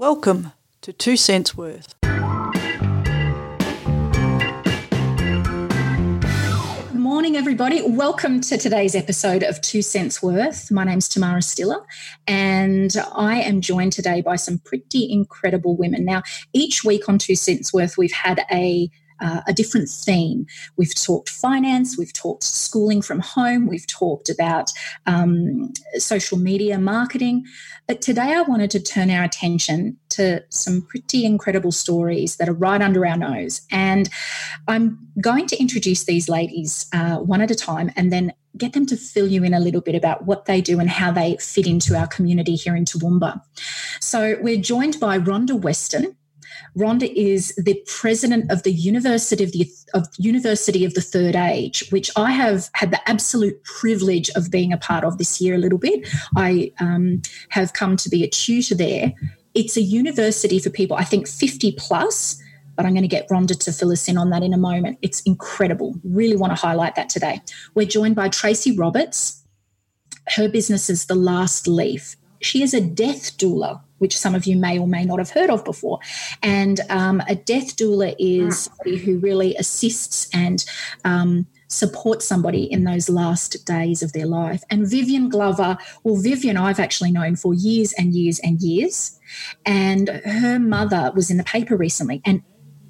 Welcome to Two Cents Worth. Good morning, everybody. Welcome to today's episode of Two Cents Worth. My name's Tamara Stiller, and I am joined today by some pretty incredible women. Now, each week on Two Cents Worth, we've had a uh, a different theme. We've talked finance, we've talked schooling from home, we've talked about um, social media marketing. But today I wanted to turn our attention to some pretty incredible stories that are right under our nose. And I'm going to introduce these ladies uh, one at a time and then get them to fill you in a little bit about what they do and how they fit into our community here in Toowoomba. So we're joined by Rhonda Weston. Rhonda is the president of the University of the of University of the Third Age, which I have had the absolute privilege of being a part of this year a little bit. I um, have come to be a tutor there. It's a university for people, I think, 50 plus but I'm going to get Rhonda to fill us in on that in a moment. It's incredible. Really want to highlight that today. We're joined by Tracy Roberts. Her business is The Last Leaf. She is a death doula which some of you may or may not have heard of before. And um, a death doula is somebody who really assists and um, supports somebody in those last days of their life. And Vivian Glover, well, Vivian I've actually known for years and years and years. And her mother was in the paper recently. And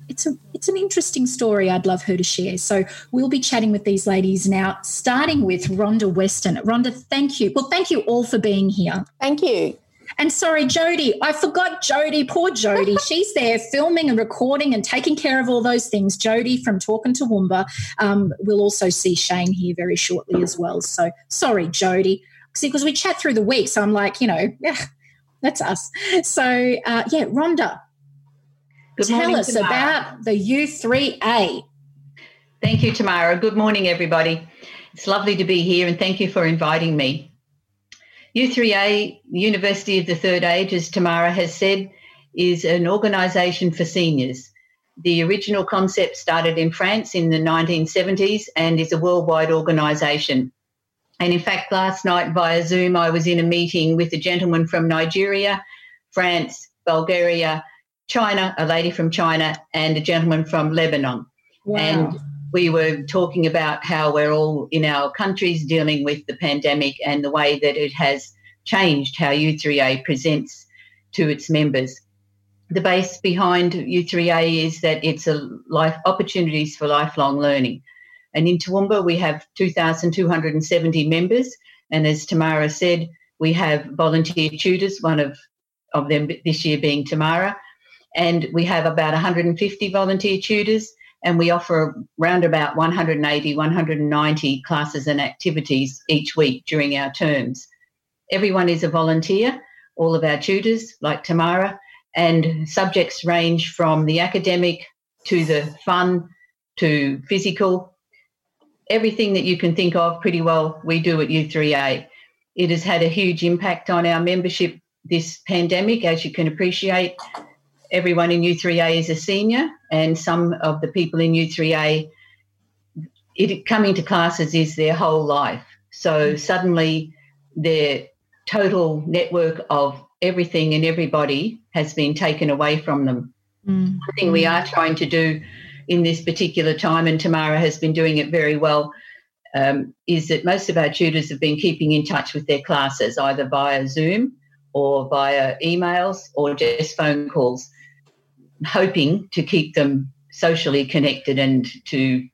it's a it's an interesting story I'd love her to share. So we'll be chatting with these ladies now, starting with Rhonda Weston. Rhonda, thank you. Well, thank you all for being here. Thank you. And sorry, Jody, I forgot Jody. Poor Jody. She's there filming and recording and taking care of all those things. Jody from Talking Toowoomba. Um, we'll also see Shane here very shortly as well. So sorry, Jody. See, because we chat through the week, so I'm like, you know, yeah, that's us. So uh, yeah, Rhonda, Good tell us Tamara. about the U3A. Thank you, Tamara. Good morning, everybody. It's lovely to be here, and thank you for inviting me. U3A, University of the Third Age, as Tamara has said, is an organisation for seniors. The original concept started in France in the 1970s and is a worldwide organisation. And in fact, last night via Zoom, I was in a meeting with a gentleman from Nigeria, France, Bulgaria, China, a lady from China, and a gentleman from Lebanon. Wow. And we were talking about how we're all in our countries dealing with the pandemic and the way that it has changed how U3A presents to its members. The base behind U3A is that it's a life opportunities for lifelong learning. And in Toowoomba, we have 2,270 members. And as Tamara said, we have volunteer tutors, one of, of them this year being Tamara. And we have about 150 volunteer tutors and we offer around about 180, 190 classes and activities each week during our terms. Everyone is a volunteer, all of our tutors, like Tamara, and subjects range from the academic to the fun to physical. Everything that you can think of, pretty well, we do at U3A. It has had a huge impact on our membership this pandemic, as you can appreciate everyone in U3A is a senior, and some of the people in U3A, it, coming to classes is their whole life. So suddenly their total network of everything and everybody has been taken away from them. Mm. One thing we are trying to do in this particular time, and Tamara has been doing it very well, um, is that most of our tutors have been keeping in touch with their classes either via Zoom or via emails or just phone calls hoping to keep them socially connected and to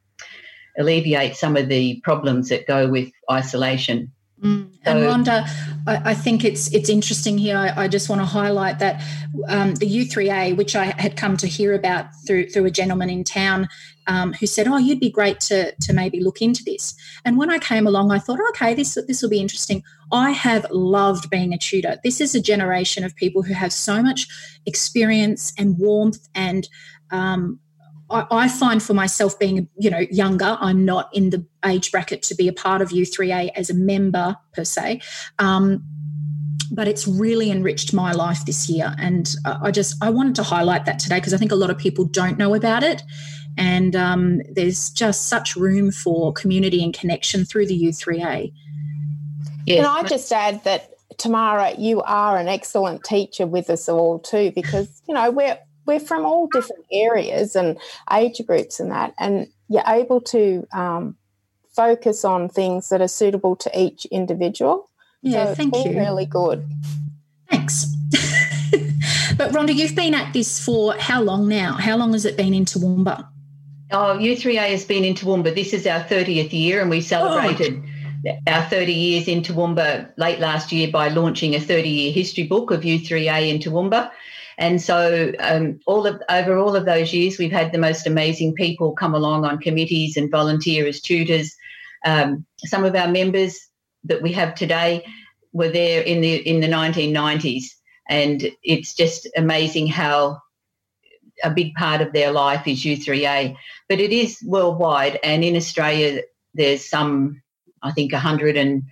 alleviate some of the problems that go with isolation. Mm. And Rhonda, I, I, think it's it's interesting here. I, I just want to highlight that um, the U3A, which I had come to hear about through through a gentleman in town um, who said, "Oh, you'd be great to to maybe look into this." And when I came along, I thought, "Okay, this this will be interesting." I have loved being a tutor. This is a generation of people who have so much experience and warmth and um, I, find for myself being, you know, younger, I'm not in the age bracket to be a part of U3A as a member per se. Um, but it's really enriched my life this year. And I just, I wanted to highlight that today because I think a lot of people don't know about it. And um, there's just such room for community and connection through the U3A. Yes. Can I just add that Tamara, you are an excellent teacher with us all too, because you know we're we're from all different areas and age groups and that, and you're able to um, focus on things that are suitable to each individual. Yeah, so thank you. Really good. Thanks. but Rhonda, you've been at this for how long now? How long has it been in Toowoomba? Oh, U3A has been in Toowoomba. This is our 30th year, and we celebrated oh. our 30 years in Toowoomba late last year by launching a 30 year history book of U3A in Toowoomba. And so, um, all of over all of those years, we've had the most amazing people come along on committees and volunteer as tutors. Um, some of our members that we have today were there in the in the 1990s, and it's just amazing how a big part of their life is U3A. But it is worldwide, and in Australia, there's some, I think, 100 and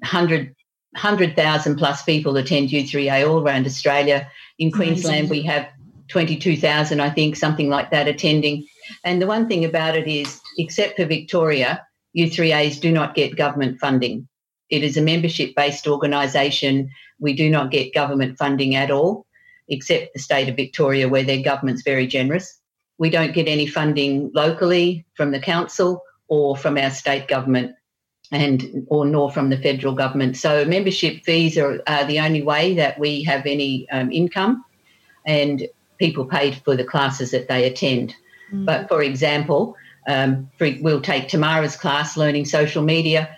100 100,000 plus people attend U3A all around Australia. In Queensland, we have 22,000, I think, something like that, attending. And the one thing about it is, except for Victoria, U3As do not get government funding. It is a membership based organisation. We do not get government funding at all, except the state of Victoria, where their government's very generous. We don't get any funding locally from the council or from our state government and or nor from the federal government. So membership fees are, are the only way that we have any um, income, and people pay for the classes that they attend. Mm. But for example, um, for, we'll take Tamara's class, learning social media.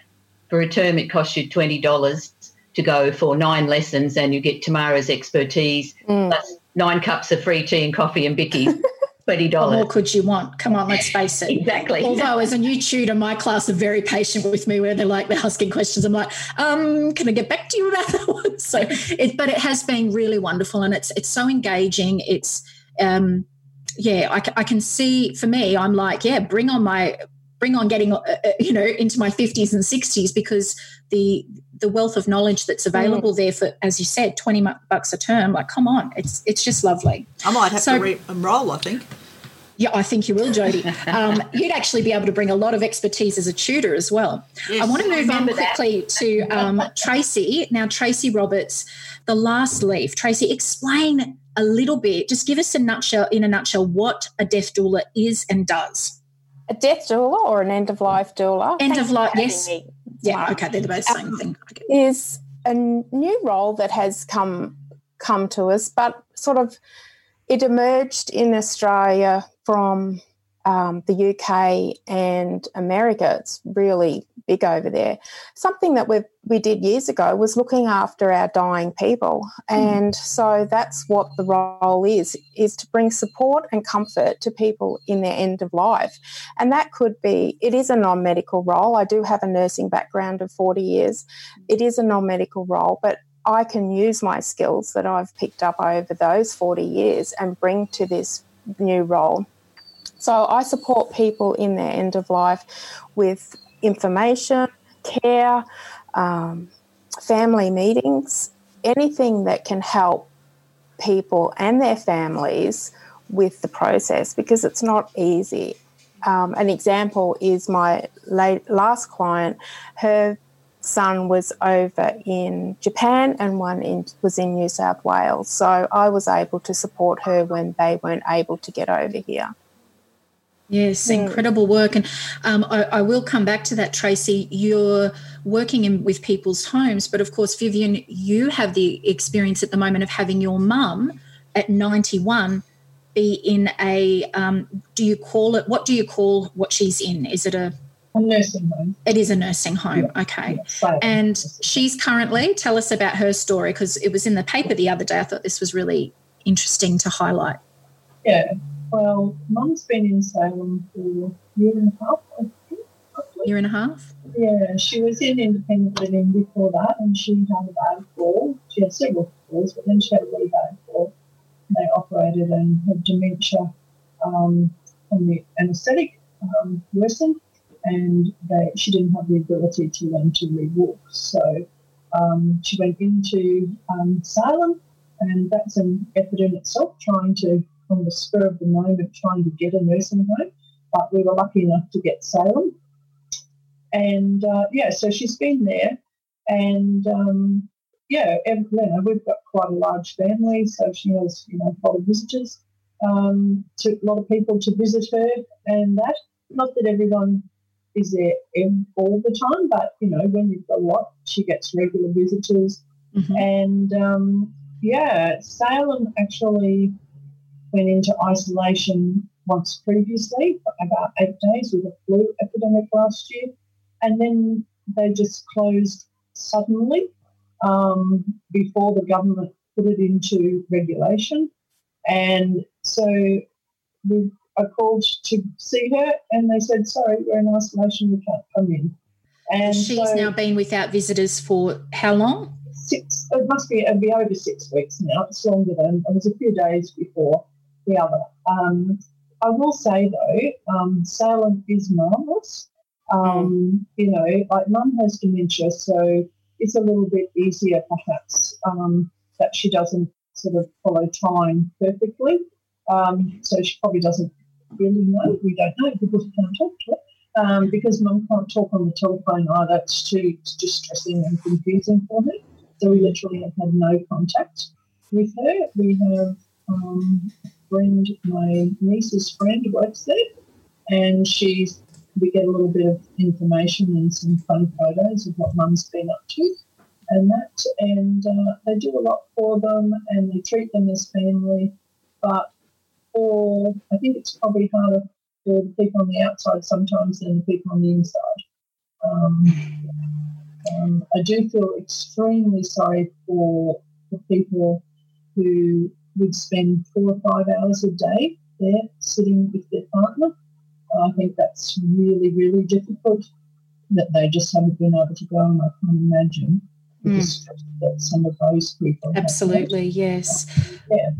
For a term, it costs you twenty dollars to go for nine lessons, and you get Tamara's expertise mm. plus nine cups of free tea and coffee and bickies. twenty dollars. What more could you want? Come on, let's face it. exactly. Although as a new tutor, my class are very patient with me where they're like they're asking questions. I'm like, um, can I get back to you about that one? So it, but it has been really wonderful and it's it's so engaging. It's um, yeah, I, I can see for me, I'm like, yeah, bring on my bring on getting uh, uh you know into my 50s and 60s because the the wealth of knowledge that's available mm. there for as you said 20 bucks a term like come on it's it's just lovely i might have so, to re- enroll i think yeah, I think you will, Jody. Um, you'd actually be able to bring a lot of expertise as a tutor as well. Yes, I want to move on quickly that. to um, Tracy. Now, Tracy Roberts, the last leaf. Tracy, explain a little bit. Just give us a nutshell, in a nutshell, what a death doula is and does. A death doula or an end of life doula? End of life, yes. Yeah, okay, they're the both same um, thing. Is a new role that has come come to us, but sort of it emerged in Australia from um, the UK and America. It's really big over there. Something that we we did years ago was looking after our dying people, mm. and so that's what the role is: is to bring support and comfort to people in their end of life, and that could be. It is a non medical role. I do have a nursing background of forty years. It is a non medical role, but I can use my skills that I've picked up over those 40 years and bring to this new role. So I support people in their end of life with information, care, um, family meetings, anything that can help people and their families with the process because it's not easy. Um, an example is my late, last client. Her son was over in Japan and one in, was in New South Wales. So I was able to support her when they weren't able to get over here. Yes, mm. incredible work. And um, I, I, will come back to that, Tracy. You're working in, with people's homes, but of course, Vivian, you have the experience at the moment of having your mum at 91 be in a, um, do you call it, what do you call what she's in? Is it a a nursing home. It is a nursing home. Yeah. Okay. Yeah, and she's currently, tell us about her story because it was in the paper the other day. I thought this was really interesting to highlight. Yeah. Well, mum's been in Salem for a year and a half, I think. Year and a half? Yeah, she was in independent living before that and she had a bad fall. She had several falls, but then she had a really bad fall. They operated and her dementia um, from the anaesthetic um, worsened and they, she didn't have the ability to learn to read walk. So um, she went into um, Salem, and that's an effort in itself, trying to, on the spur of the moment, trying to get a nursing home. But we were lucky enough to get Salem. And uh, yeah, so she's been there. And um, yeah, and, you know, we've got quite a large family, so she has you know a lot of visitors, um, to, a lot of people to visit her, and that. Not that everyone is there all the time, but you know when you've got a lot, she gets regular visitors, mm-hmm. and um, yeah, Salem actually went into isolation once previously for about eight days with a flu epidemic last year, and then they just closed suddenly um, before the government put it into regulation. And so we, I called to see her, and they said, "Sorry, we're in isolation. We can't come in." And she's so, now been without visitors for how long? Six. It must be. It'll be over six weeks now. It's longer than it was a few days before the other. Um, I will say though, um, Salem is marvellous. Um, you know, like mum has dementia, so it's a little bit easier perhaps um, that she doesn't sort of follow time perfectly. Um, so she probably doesn't really know. We don't know because we can't talk to her. Um, because mum can't talk on the telephone either, it's too distressing and confusing for her. So we literally have had no contact with her. We have um, friend, my niece's friend works there, and she's we get a little bit of information and some fun photos of what mum's been up to and that. And uh, they do a lot for them and they treat them as family. But for, I think it's probably harder for the people on the outside sometimes than the people on the inside. Um, um, I do feel extremely sorry for the people who would spend four or five hours a day there sitting with their partner I think that's really, really difficult that they just haven't been able to go. And I can't imagine mm. that some of those people Absolutely, yes. Yeah.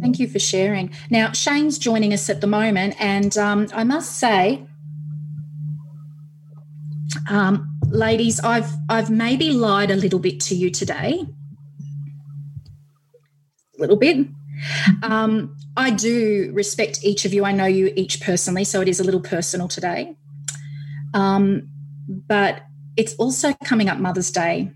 Thank you for sharing. Now, Shane's joining us at the moment, and um, I must say, um, ladies, I've I've maybe lied a little bit to you today, little bit. Um, I do respect each of you. I know you each personally, so it is a little personal today. Um, but it's also coming up Mother's Day.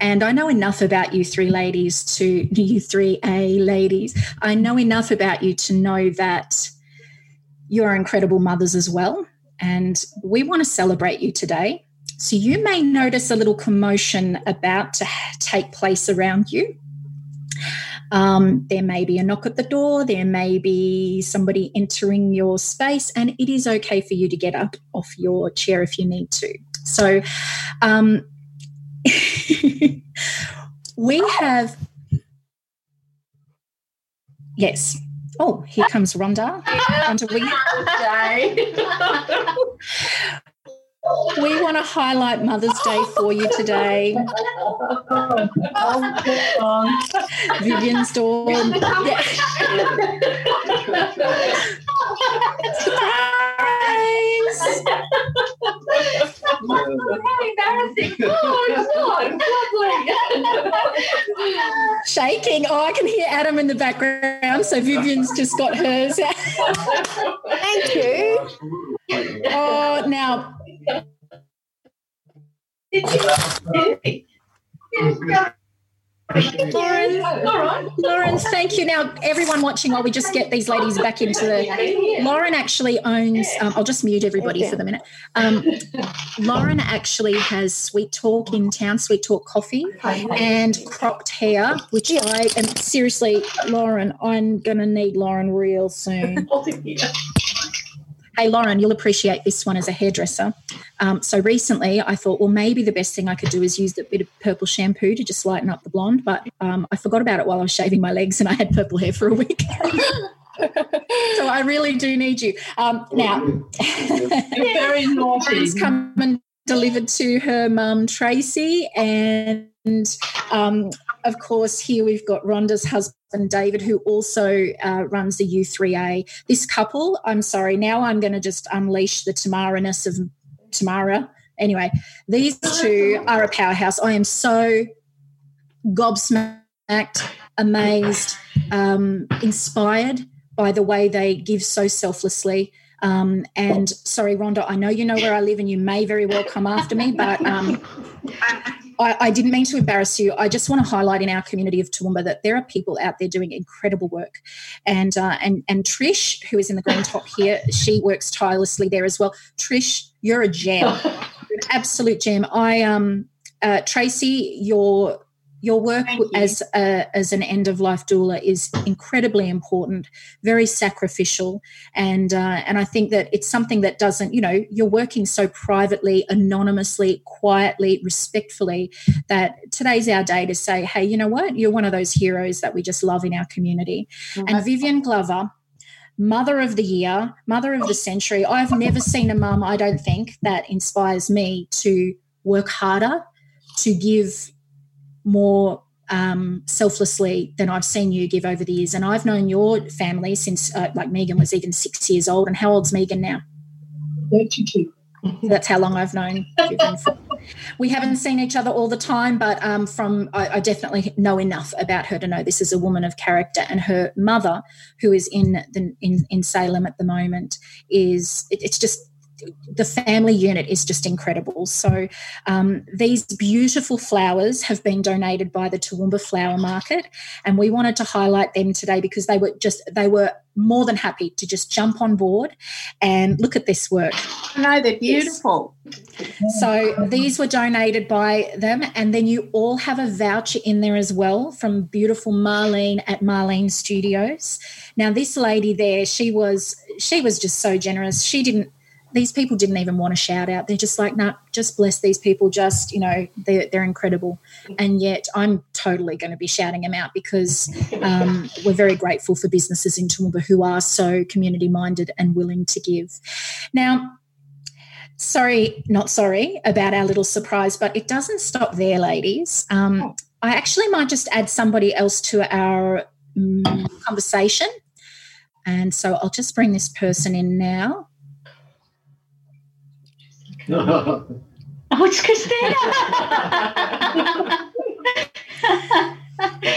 And I know enough about you three ladies to you three A ladies. I know enough about you to know that you're incredible mothers as well. And we want to celebrate you today. So you may notice a little commotion about to take place around you. Um, there may be a knock at the door, there may be somebody entering your space, and it is okay for you to get up off your chair if you need to. So, um, we have, yes. Oh, here comes Rhonda. Rhonda we want to highlight Mother's Day for you today. oh, Vivian's door. Yeah. Surprise! embarrassing. Oh, Shaking. Oh, I can hear Adam in the background. So Vivian's just got hers. Thank you. Oh, now Lauren, Lauren, thank you. Now, everyone watching, while we just get these ladies back into the. Lauren actually owns. Um, I'll just mute everybody for the minute. Um, Lauren actually has Sweet Talk in town, Sweet Talk Coffee, and cropped hair, which I am seriously, Lauren. I'm gonna need Lauren real soon. Hey, Lauren, you'll appreciate this one as a hairdresser. Um, so recently I thought, well, maybe the best thing I could do is use a bit of purple shampoo to just lighten up the blonde. But um, I forgot about it while I was shaving my legs and I had purple hair for a week. so I really do need you. Um, now, very naughty. She's come and delivered to her mum, Tracy, and um, of course, here we've got Rhonda's husband, David, who also uh, runs the U3A. This couple, I'm sorry, now I'm going to just unleash the Tamara-ness of Tamara. Anyway, these two are a powerhouse. I am so gobsmacked, amazed, um, inspired by the way they give so selflessly. Um, and sorry, Rhonda, I know you know where I live and you may very well come after me, but um, I, I, didn't mean to embarrass you. I just want to highlight in our community of Toowoomba that there are people out there doing incredible work, and uh, and and Trish, who is in the green top here, she works tirelessly there as well. Trish, you're a gem, an absolute gem. I um uh, Tracy, your your work as a, as an end of life doula is incredibly important, very sacrificial, and uh, and I think that it's something that doesn't, you know, you're working so privately, anonymously, quietly, respectfully that today's our day to say, hey, you know what, you're one of those heroes that we just love in our community. Mm-hmm. And Vivian Glover, mother of the year, mother of the century. I've never seen a mum, I don't think, that inspires me to work harder, to give more um, selflessly than I've seen you give over the years. And I've known your family since, uh, like Megan was even six years old. And how old's Megan now? 32. That's how long I've known We haven't seen each other all the time, but um, from I, I, definitely know enough about her to know this is a woman of character. And her mother, who is in the, in, in Salem at the moment, is it, it's just the family unit is just incredible. So um, these beautiful flowers have been donated by the Toowoomba Flower Market, and we wanted to highlight them today because they were just they were more than happy to just jump on board and look at this work. No, they're beautiful. Yes. So these were donated by them, and then you all have a voucher in there as well from beautiful Marlene at Marlene Studios. Now this lady there, she was she was just so generous. She didn't these people didn't even want to shout out. They're just like, nah, just bless these people. Just, you know, they're, they're incredible. And yet I'm totally going to be shouting them out because um, we're very grateful for businesses in Toowoomba who are so community minded and willing to give. Now, sorry, not sorry about our little surprise, but it doesn't stop there, ladies. Um, I actually might just add somebody else to our um, conversation. And so I'll just bring this person in now. Oh, it's Christina.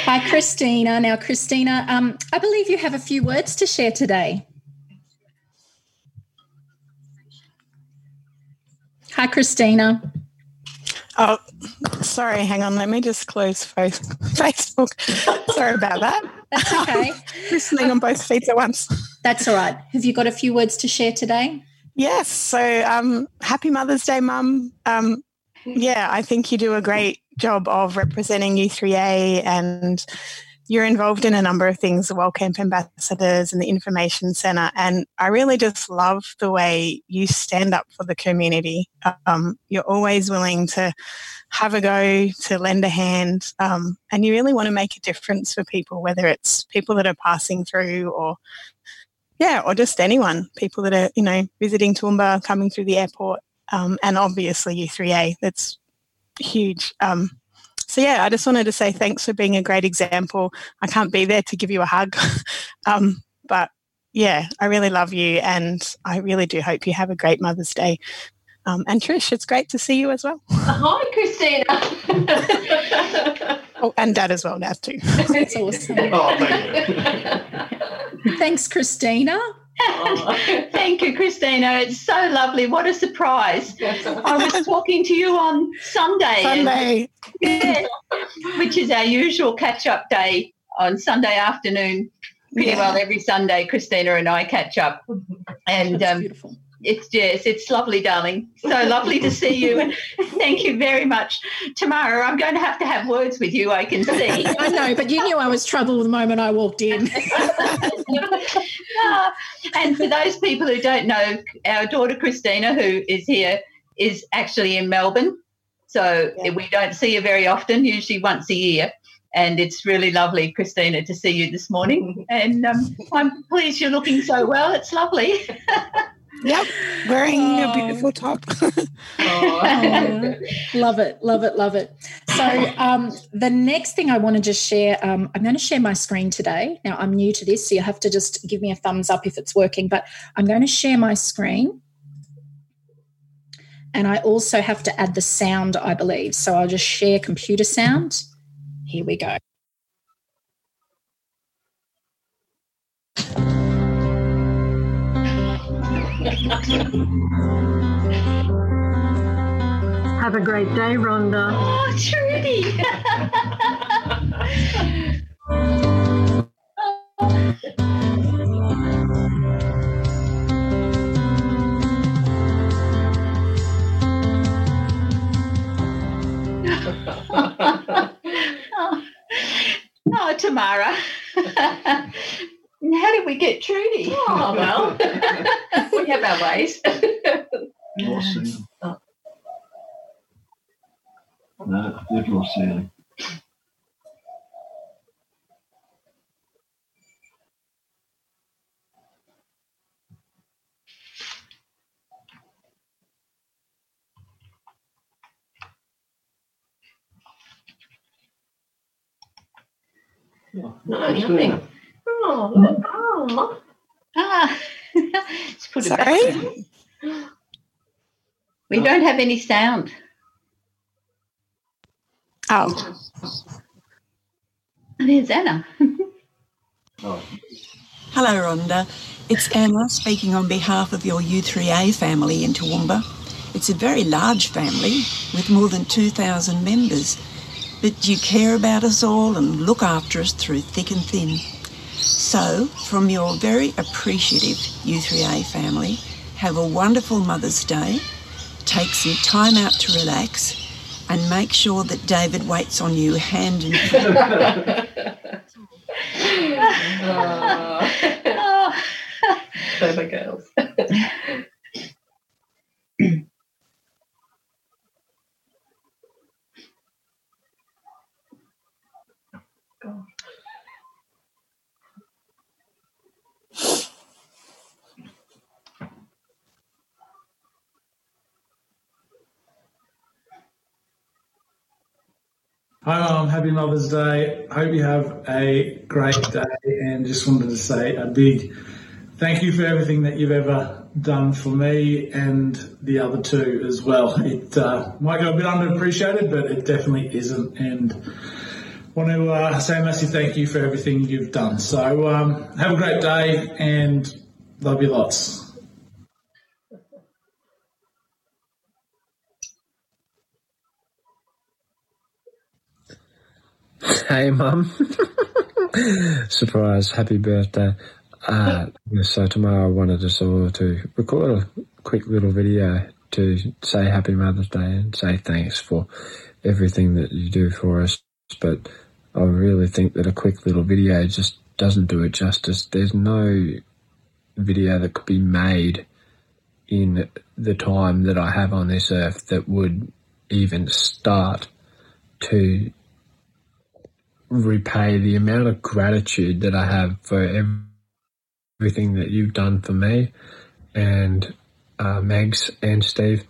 Hi, Christina. Now, Christina, um, I believe you have a few words to share today. Hi, Christina. Oh, sorry. Hang on. Let me just close Facebook. sorry about that. That's okay. Listening on both feet at once. That's all right. Have you got a few words to share today? Yes. So um, happy Mother's Day, Mum. Um, yeah, I think you do a great job of representing U3A and you're involved in a number of things, the World Camp Ambassadors and the Information Centre. And I really just love the way you stand up for the community. Um, you're always willing to have a go, to lend a hand, um, and you really want to make a difference for people, whether it's people that are passing through or yeah, or just anyone, people that are, you know, visiting Toowoomba, coming through the airport, um, and obviously U3A. That's huge. Um, so yeah, I just wanted to say thanks for being a great example. I can't be there to give you a hug, um, but yeah, I really love you, and I really do hope you have a great Mother's Day. Um, and Trish, it's great to see you as well. Hi, Christina. oh, and Dad as well now too. That's awesome. oh, thank you. Thanks, Christina. Thank you, Christina. It's so lovely. What a surprise. I was talking to you on Sunday. Sunday. And, yeah, which is our usual catch up day on Sunday afternoon. Pretty yeah. well every Sunday, Christina and I catch up. And um, beautiful it's yes, it's lovely, darling. So lovely to see you, and thank you very much, Tamara. I'm going to have to have words with you. I can see. I know, but you knew I was trouble the moment I walked in. and for those people who don't know, our daughter Christina, who is here, is actually in Melbourne. So yeah. we don't see her very often, usually once a year. And it's really lovely, Christina, to see you this morning. And um, I'm pleased you're looking so well. It's lovely. Yep, wearing oh. a beautiful top. oh. love it, love it, love it. So, um, the next thing I want to just share, um, I'm going to share my screen today. Now, I'm new to this, so you have to just give me a thumbs up if it's working, but I'm going to share my screen. And I also have to add the sound, I believe. So, I'll just share computer sound. Here we go. Have a great day, Rhonda. Oh, Trudy. oh, Tamara. How did we get Trudy? Oh, well, we have our ways. Lost ceiling. No, they've lost ceiling. No, nothing. Oh, look. Oh. Ah, let's put it back. Sorry? We don't have any sound. Oh, oh There's Anna. Oh, Hello, Rhonda. It's Anna speaking on behalf of your U3A family in Toowoomba. It's a very large family with more than 2,000 members, but you care about us all and look after us through thick and thin. So, from your very appreciative U3A family, have a wonderful Mother's Day, take some time out to relax, and make sure that David waits on you hand and foot. Oh. Oh. Clever girls. Hi, Mum. Happy Mother's Day. Hope you have a great day. And just wanted to say a big thank you for everything that you've ever done for me and the other two as well. It uh, might go a bit underappreciated, but it definitely isn't. And want to uh, say a massive thank you for everything you've done. So um, have a great day and love you lots. Hey, Mum. Surprise. Happy birthday. Uh, so tomorrow I wanted us all to record a quick little video to say Happy Mother's Day and say thanks for everything that you do for us. But I really think that a quick little video just doesn't do it justice. There's no video that could be made in the time that I have on this earth that would even start to repay the amount of gratitude that I have for everything that you've done for me and uh, Megs and Steve.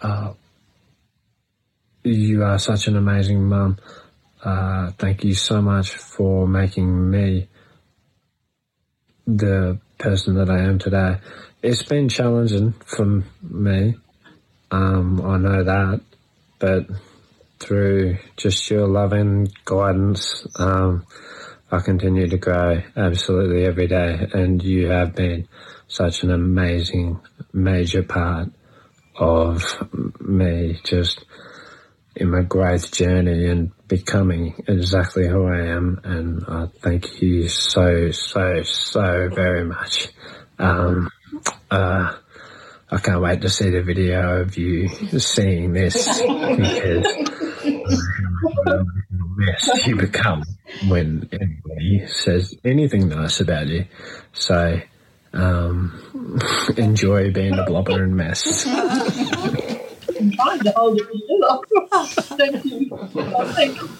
Uh, you are such an amazing mum. Uh, thank you so much for making me the person that I am today. It's been challenging for me. Um, I know that, but through just your loving guidance, um, I continue to grow absolutely every day, and you have been such an amazing, major part of me just in my growth journey and becoming exactly who I am. And I thank you so, so, so very much. Um, uh, I can't wait to see the video of you seeing this because the mess you become when anybody says anything nice about you. So um, enjoy being a blubber and mess. I'm trying to hold it still. Thank you. Thank you.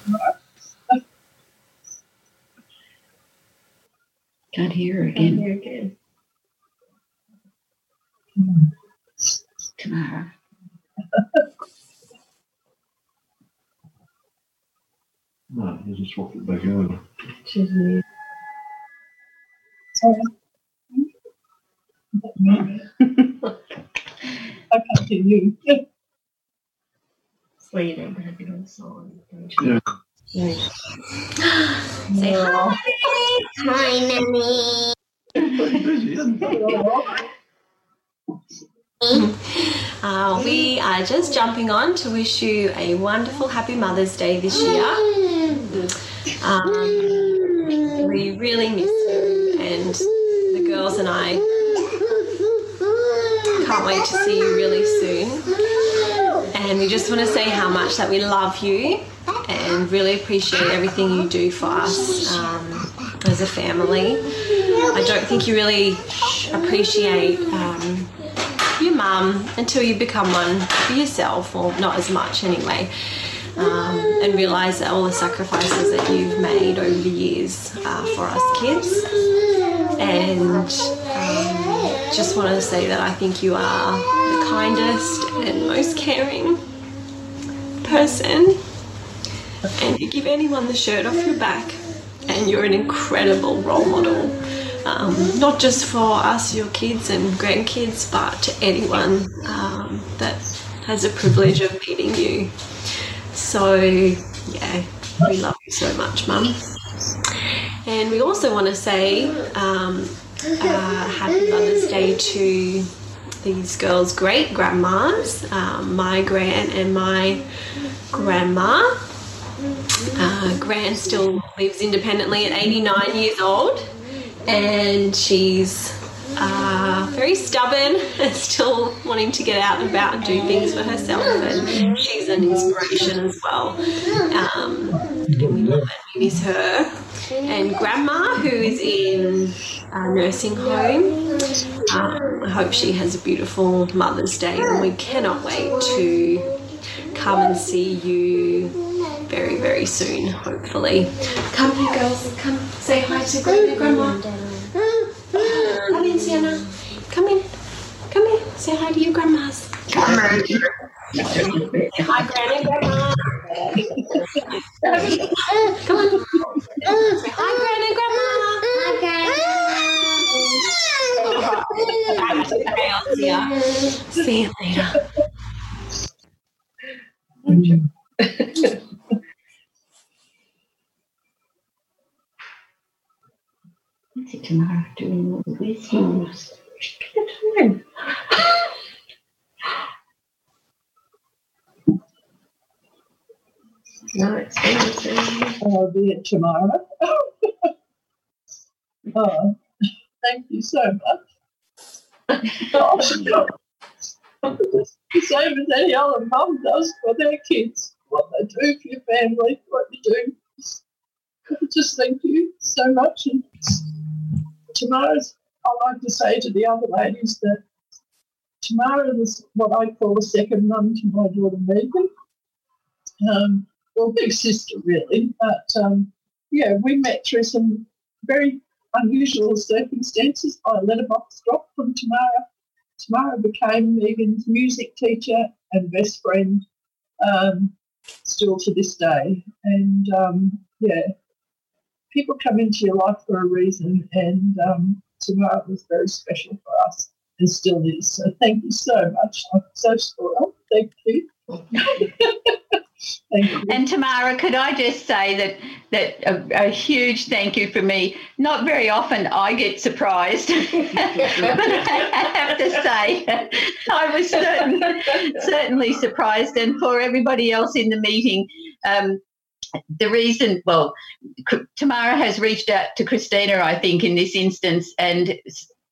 Can't hear her Can again. you again? Tamara. No, you just swap it back over. She's new. Sorry. I can't hear you. Well, you don't have it on sign. don't Yeah. you? Yeah. Say No. Hi, Nanny. It? Uh, we are just jumping on to wish you a wonderful Happy Mother's Day this year. Um, we really miss you, and the girls and I can't wait to see you really soon. And we just want to say how much that we love you and really appreciate everything you do for us um, as a family. I don't think you really appreciate um, mum until you become one for yourself, or not as much anyway. Um, and realise that all the sacrifices that you've made over the years uh, for us kids. And um, just want to say that I think you are the kindest and most caring person. And you give anyone the shirt off your back. And you're an incredible role model um, not just for us, your kids and grandkids, but to anyone um, that has the privilege of meeting you. So, yeah, we love you so much, Mum. And we also want to say um, uh, Happy Mother's Day to these girls' great grandmas, um, my gran and my grandma. Uh, still lives independently at 89 years old and she's uh, very stubborn and still wanting to get out and about and do things for herself. And she's an inspiration as well. Um, and we love and miss her. And Grandma, who is in a nursing home, um, I hope she has a beautiful Mother's Day. And we cannot wait to come and see you very, very soon, hopefully. Come here, girls. Come say hi to Grandma. Grandma. Come in, Sienna. Come in. Come in. Say hi to your grandmas. Come on. Hi, Granny, Grandma. Come on. Say hi, Granny, Grandma. Okay, See you later. What's tomorrow doing all the business? Get time. No, it's. I'll be at tomorrow. oh, thank you so much. Gosh, the same as any other mum does for their kids. What they do for your family, what you do. Just thank you so much. And tomorrow's, I like to say to the other ladies that tomorrow is what I call a second mum to my daughter Megan. Um, well, big sister really, but um, yeah, we met through some very unusual circumstances. I letterbox drop from Tamara. Tamara became Megan's music teacher and best friend, um, still to this day. And um, yeah, people come into your life for a reason, and um, Tamara was very special for us and still is. So thank you so much. I'm so spoiled. Thank you. Thank you. And Tamara, could I just say that that a, a huge thank you for me. Not very often I get surprised, but I have to say I was certain, certainly surprised. And for everybody else in the meeting, um, the reason, well, Tamara has reached out to Christina, I think, in this instance, and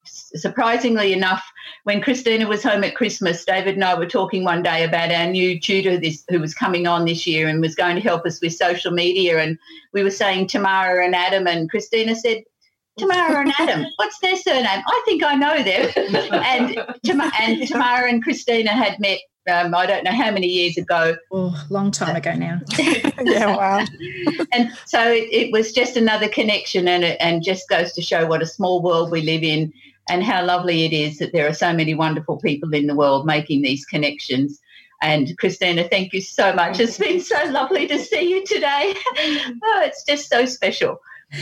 surprisingly enough, when Christina was home at Christmas, David and I were talking one day about our new tutor this, who was coming on this year and was going to help us with social media. And we were saying Tamara and Adam, and Christina said, Tamara and Adam, what's their surname? I think I know them. and, Tam- and Tamara and Christina had met um, I don't know how many years ago. Oh, long time ago now. yeah, wow. and so it, it, was just another connection, and it and just goes to show what a small world we live in, and how lovely it is that there are so many wonderful people in the world making these connections. And Christina, thank you so much. It's been so lovely to see you today. oh, it's just so special.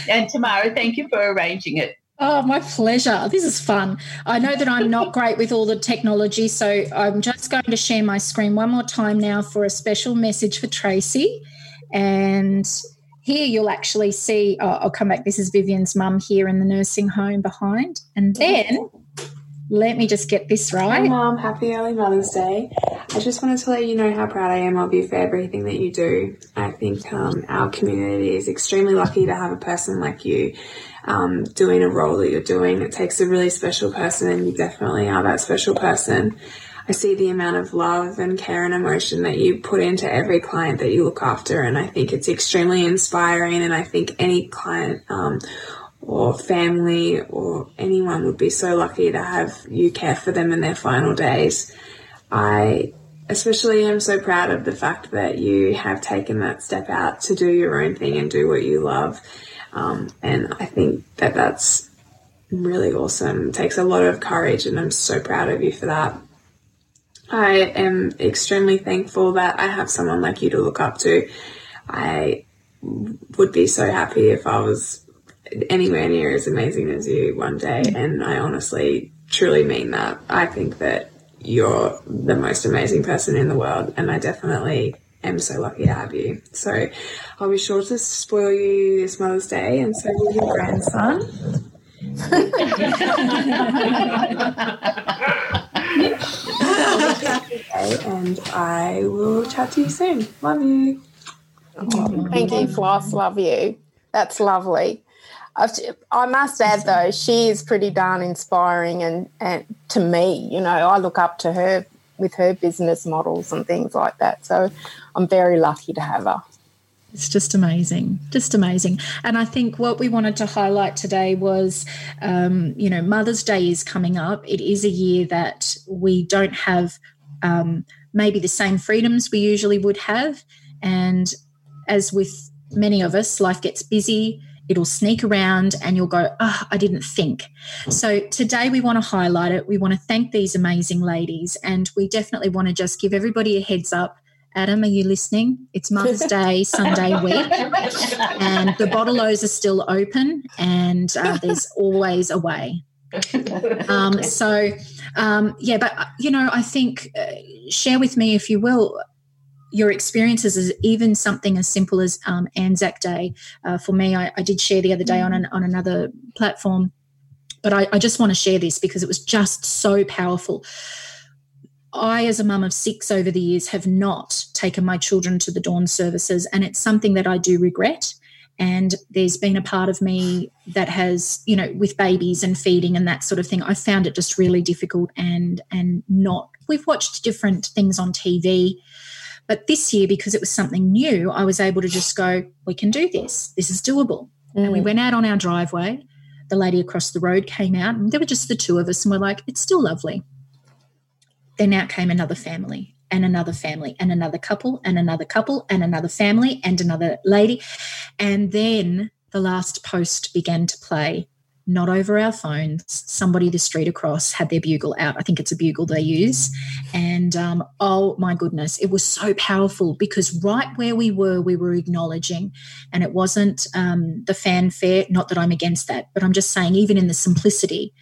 And Tamara, thank you for arranging it. Oh, my pleasure. This is fun. I know that I'm not great with all the technology, so I'm just going to share my screen one more time now for a special message for Tracy. And here you'll actually see, oh, I'll come back. This is Vivian's mum here in the nursing home behind. And then let me just get this right. Hi, Mum. Happy early Mother's Day. I just wanted to let you know how proud I am of you for everything that you do. I think um, our community is extremely lucky to have a person like you um, doing a role that you're doing. It takes a really special person, and you definitely are that special person. I see the amount of love and care and emotion that you put into every client that you look after, and I think it's extremely inspiring. And I think any client um, or family or anyone would be so lucky to have you care for them in their final days. I especially am so proud of the fact that you have taken that step out to do your own thing and do what you love. Um, and I think that that's really awesome. It takes a lot of courage, and I'm so proud of you for that. I am extremely thankful that I have someone like you to look up to. I would be so happy if I was anywhere near as amazing as you one day. And I honestly, truly mean that. I think that you're the most amazing person in the world, and I definitely am so lucky to have you. So I'll be sure to spoil you this Mother's Day, and so will your grandson. and I will chat to you soon. Love you. Thank you, Floss. Love you. That's lovely. I must add, though, she is pretty darn inspiring, and, and to me, you know, I look up to her with her business models and things like that. So I'm very lucky to have her. It's just amazing, just amazing. And I think what we wanted to highlight today was, um, you know, Mother's Day is coming up. It is a year that we don't have um, maybe the same freedoms we usually would have. And as with many of us, life gets busy it'll sneak around and you'll go, oh, I didn't think. So today we want to highlight it. We want to thank these amazing ladies and we definitely want to just give everybody a heads up. Adam, are you listening? It's Mother's Day Sunday week, and the bottle-os are still open, and uh, there's always a way. Um, so, um, yeah, but you know, I think uh, share with me, if you will, your experiences is even something as simple as um, Anzac Day. Uh, for me, I, I, did share the other day on, an, on another platform, but I, I just want to share this because it was just so powerful. I, as a mum of six over the years, have not taken my children to the dawn services, and it's something that I do regret. And there's been a part of me that has, you know, with babies and feeding and that sort of thing, I found it just really difficult and and not. We've watched different things on TV, but this year, because it was something new, I was able to just go, we can do this. This is doable. Mm. And we mm. went out on our driveway. The lady across the road came out, and there were just the two of us, and we're like, it's still lovely. Then out came another family, and another family, and another couple, and another couple, and another family, and another lady. And then the last post began to play not over our phones. Somebody the street across had their bugle out. I think it's a bugle they use. And um, oh my goodness, it was so powerful because right where we were, we were acknowledging. And it wasn't um, the fanfare, not that I'm against that, but I'm just saying, even in the simplicity,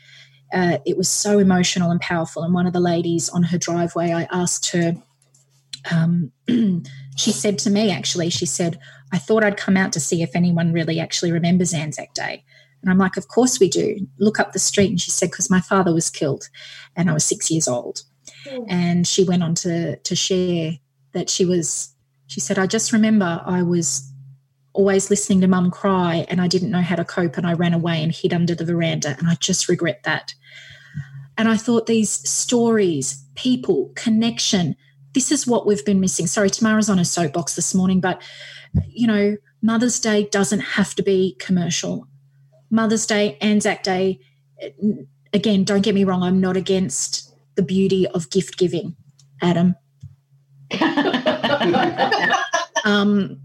uh, it was so emotional and powerful. And one of the ladies on her driveway, I asked her, um, she said to me, actually, she said, I thought I'd come out to see if anyone really actually remembers Anzac Day. And I'm like, Of course we do. Look up the street. And she said, Because my father was killed and I was six years old. Mm. And she went on to, to share that she was, she said, I just remember I was always listening to mum cry and I didn't know how to cope and I ran away and hid under the veranda. And I just regret that. And I thought these stories, people, connection, this is what we've been missing. Sorry, Tamara's on a soapbox this morning, but you know, Mother's Day doesn't have to be commercial. Mother's Day, Anzac Day. Again, don't get me wrong, I'm not against the beauty of gift giving, Adam. um,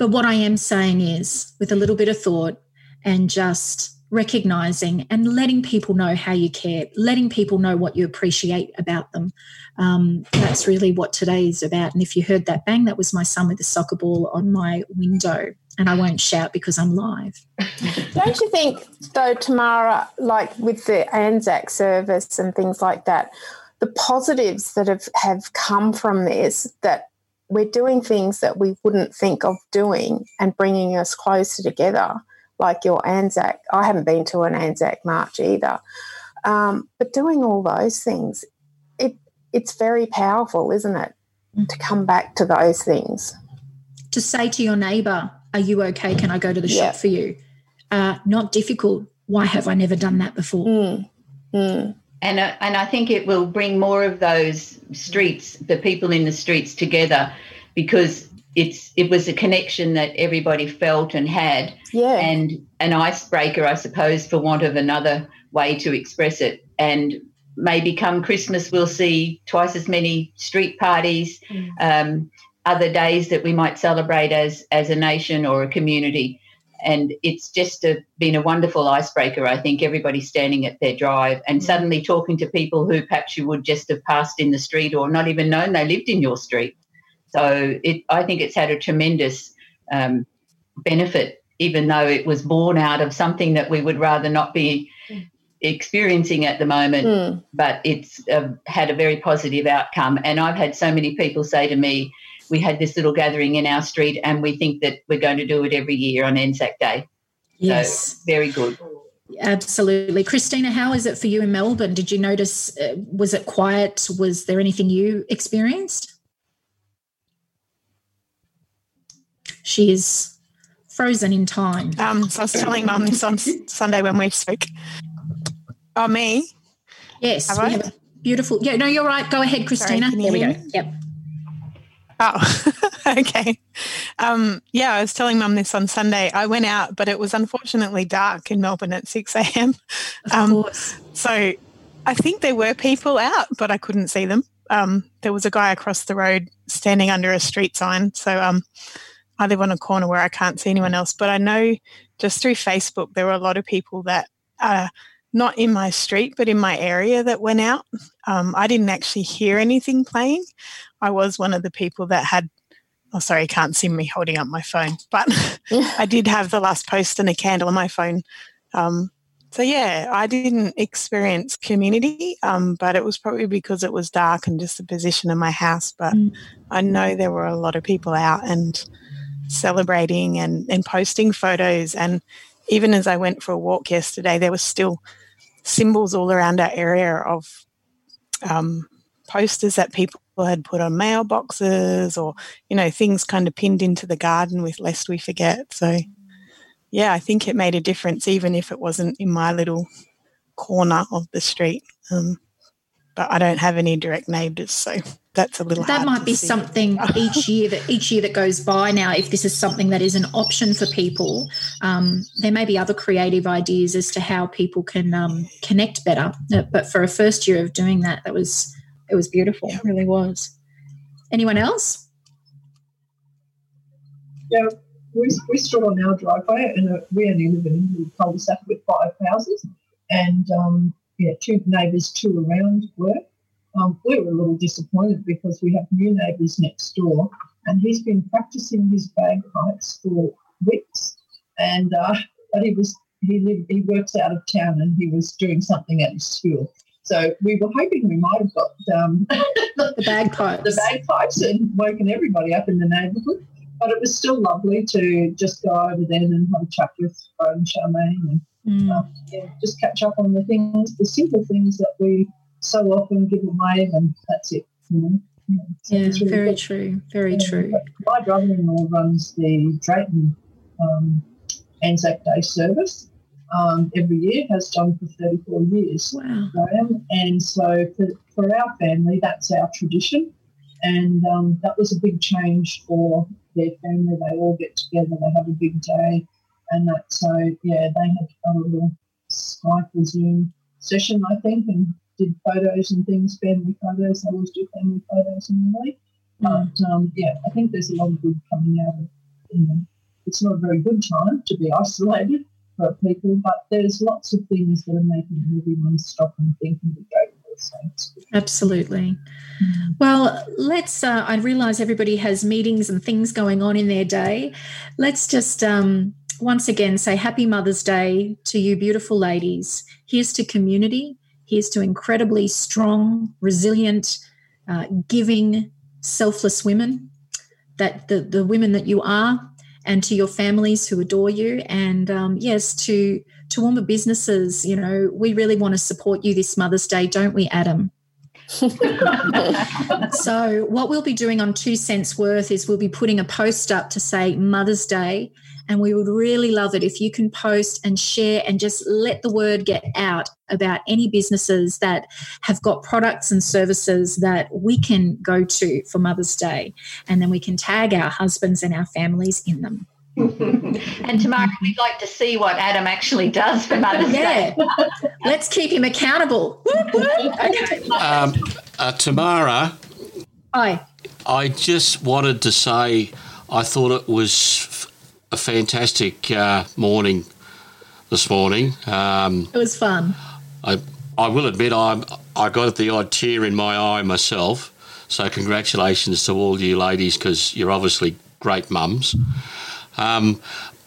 but what I am saying is, with a little bit of thought and just recognizing and letting people know how you care, letting people know what you appreciate about them. Um, that's really what today is about. And if you heard that bang, that was my son with the soccer ball on my window and I won't shout because I'm live. Don't you think, though, Tamara, like with the Anzac service and things like that, the positives that have, have come from this, that we're doing things that we wouldn't think of doing and bringing us closer together, like your Anzac. I haven't been to an Anzac march either. Um, but doing all those things, it it's very powerful, isn't it? To come back to those things. To say to your neighbour, "Are you okay? Can I go to the Yeah. shop for you?" Uh, not difficult. Why have I never done that before? Mm. Mm. And I, and I think it will bring more of those streets, the people in the streets together, because it's it was a connection that everybody felt and had, Yeah. and an icebreaker, I suppose, for want of another way to express it. And maybe come Christmas, we'll see twice as many street parties, um, other days that we might celebrate as as a nation or a community. And it's just a, been a wonderful icebreaker. I think everybody standing at their drive and suddenly talking to people who perhaps you would just have passed in the street or not even known they lived in your street. So it, I think it's had a tremendous um, benefit, even though it was born out of something that we would rather not be experiencing at the moment. Mm. But it's uh, had a very positive outcome. And I've had so many people say to me, we had this little gathering in our street and we think that we're going to do it every year on Anzac Day. Yes. So very good. Absolutely. Christina, how is it for you in Melbourne? Did you notice, uh, was it quiet? Was there anything you experienced? She is frozen in time. Um, so I was telling Mum this on Sunday when we spoke. Oh, me? Yes, Have we I? have a beautiful. Yeah, no, you're right. Go ahead, Christina. can you there we go. Yep. Oh, okay. Um, yeah, I was telling Mum this on Sunday. I went out, but it was unfortunately dark in Melbourne at 6 a.m. Of Um, course. So I think there were people out, but I couldn't see them. Um, there was a guy across the road standing under a street sign. So um, I live on a corner where I can't see anyone else. But I know just through Facebook, there were a lot of people that are not in my street, but in my area that went out. Um, I didn't actually hear anything playing. I was one of the people that had. Oh, sorry, you can't see me holding up my phone, but I did have the last post and a candle on my phone. Um, so yeah, I didn't experience community, um, but it was probably because it was dark and just the position of my house. But Mm. I know there were a lot of people out and celebrating and, and posting photos. And even as I went for a walk yesterday, there was still symbols all around our area of um, posters that people had put on mailboxes or, you know, things kind of pinned into the garden with Lest We Forget. So yeah, I think it made a difference, even if it wasn't in my little corner of the street. Um, but I don't have any direct neighbours, so that's a little. that might be see. something each year that each year that goes by now if this is something that is an option for people um, there may be other creative ideas as to how people can um, connect better Uh, but for a first year of doing that that was it was beautiful it really was anyone else Yeah, we, we stood on our driveway and uh, we only live in a cul-de-sac with five houses and um, yeah, two neighbours, two around were. Um, we were a little disappointed because we have new neighbours next door and he's been practicing his bagpipes for weeks and uh, but he was he lived, he works out of town and he was doing something at his school. So we were hoping we might have got um, the bagpipes the bagpipes and woken everybody up in the neighbourhood. But it was still lovely to just go over there and have a chat with Fred and Charmaine and Mm. uh, yeah, just catch up on the things, the simple things that we so often give away, and that's it. You know? Yeah, so yeah really very good. true very Yeah, true My brother-in-law runs the Drayton um, Anzac Day service um, every year, has done for 34 years. wow Graham. And so for, for our family, that's our tradition. And um, that was a big change for their family. They all get together, they have a big day. And that, so yeah, they had a little Skype or Zoom session, I think, and did photos and things, family photos. I always do family photos normally. But um, yeah, I think there's a lot of good coming out of you know, it's not a very good time to be isolated for people, but there's lots of things that are making everyone stop and think and be. So. Absolutely. Well, let's. Uh, I realise everybody has meetings and things going on in their day. Let's just um, once again say Happy Mother's Day to you, beautiful ladies. Here's to community. Here's to incredibly strong, resilient, uh, giving, selfless women. That the the women that you are, and to your families who adore you, and um, yes, to Toowoomba businesses, you know, we really want to support you this Mother's Day, don't we, Adam? So, what we'll be doing on Two Cents Worth is we'll be putting a post up to say Mother's Day. And we would really love it if you can post and share and just let the word get out about any businesses that have got products and services that we can go to for Mother's Day. And then we can tag our husbands and our families in them. And Tamara, we'd like to see what Adam actually does for Mother's yeah. Day. Let's keep him accountable. okay. Um, uh, Tamara, Hi. I just wanted to say I thought it was f- a fantastic uh, morning this morning. Um, It was fun. I I will admit I I got the odd tear in my eye myself. So congratulations to all you ladies because you're obviously great mums. Um,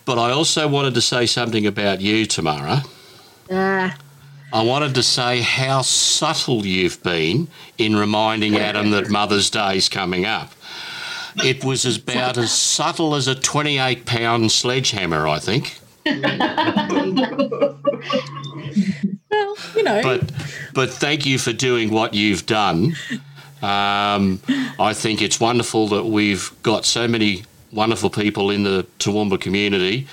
but I also wanted to say something about you, Tamara. Ah, I wanted to say how subtle you've been in reminding Adam that Mother's Day's coming up. It was about as subtle as a 28 pound sledgehammer, I think. well, you know. But but thank you for doing what you've done. Um, I think it's wonderful that we've got so many wonderful people in the Toowoomba community,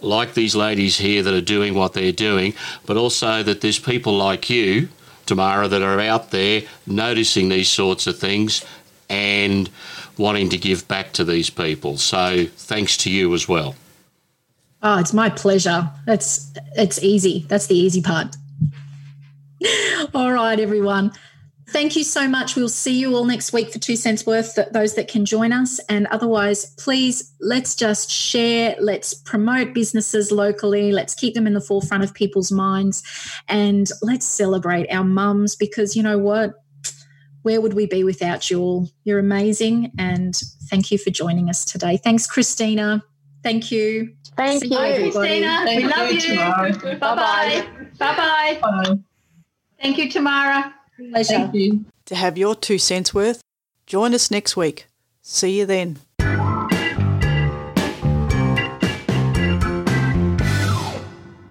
like these ladies here that are doing what they're doing, but also that there's people like you, Tamara, that are out there noticing these sorts of things and wanting to give back to these people. So thanks to you as well. Oh, it's my pleasure. That's it's easy. That's the easy part. all right, everyone. Thank you so much. We'll see you all next week for two cents worth. Those that can join us, and otherwise, please let's just share. Let's promote businesses locally. Let's keep them in the forefront of people's minds, and let's celebrate our mums because you know what? Where would we be without you all? You're amazing, and thank you for joining us today. Thanks, Christina. Thank you. Thank See you. Bye, everybody. Christina. we love you. Bye bye. Bye bye. Thank you, Tamara. Pleasure. To have your two cents worth, join us next week. See you then.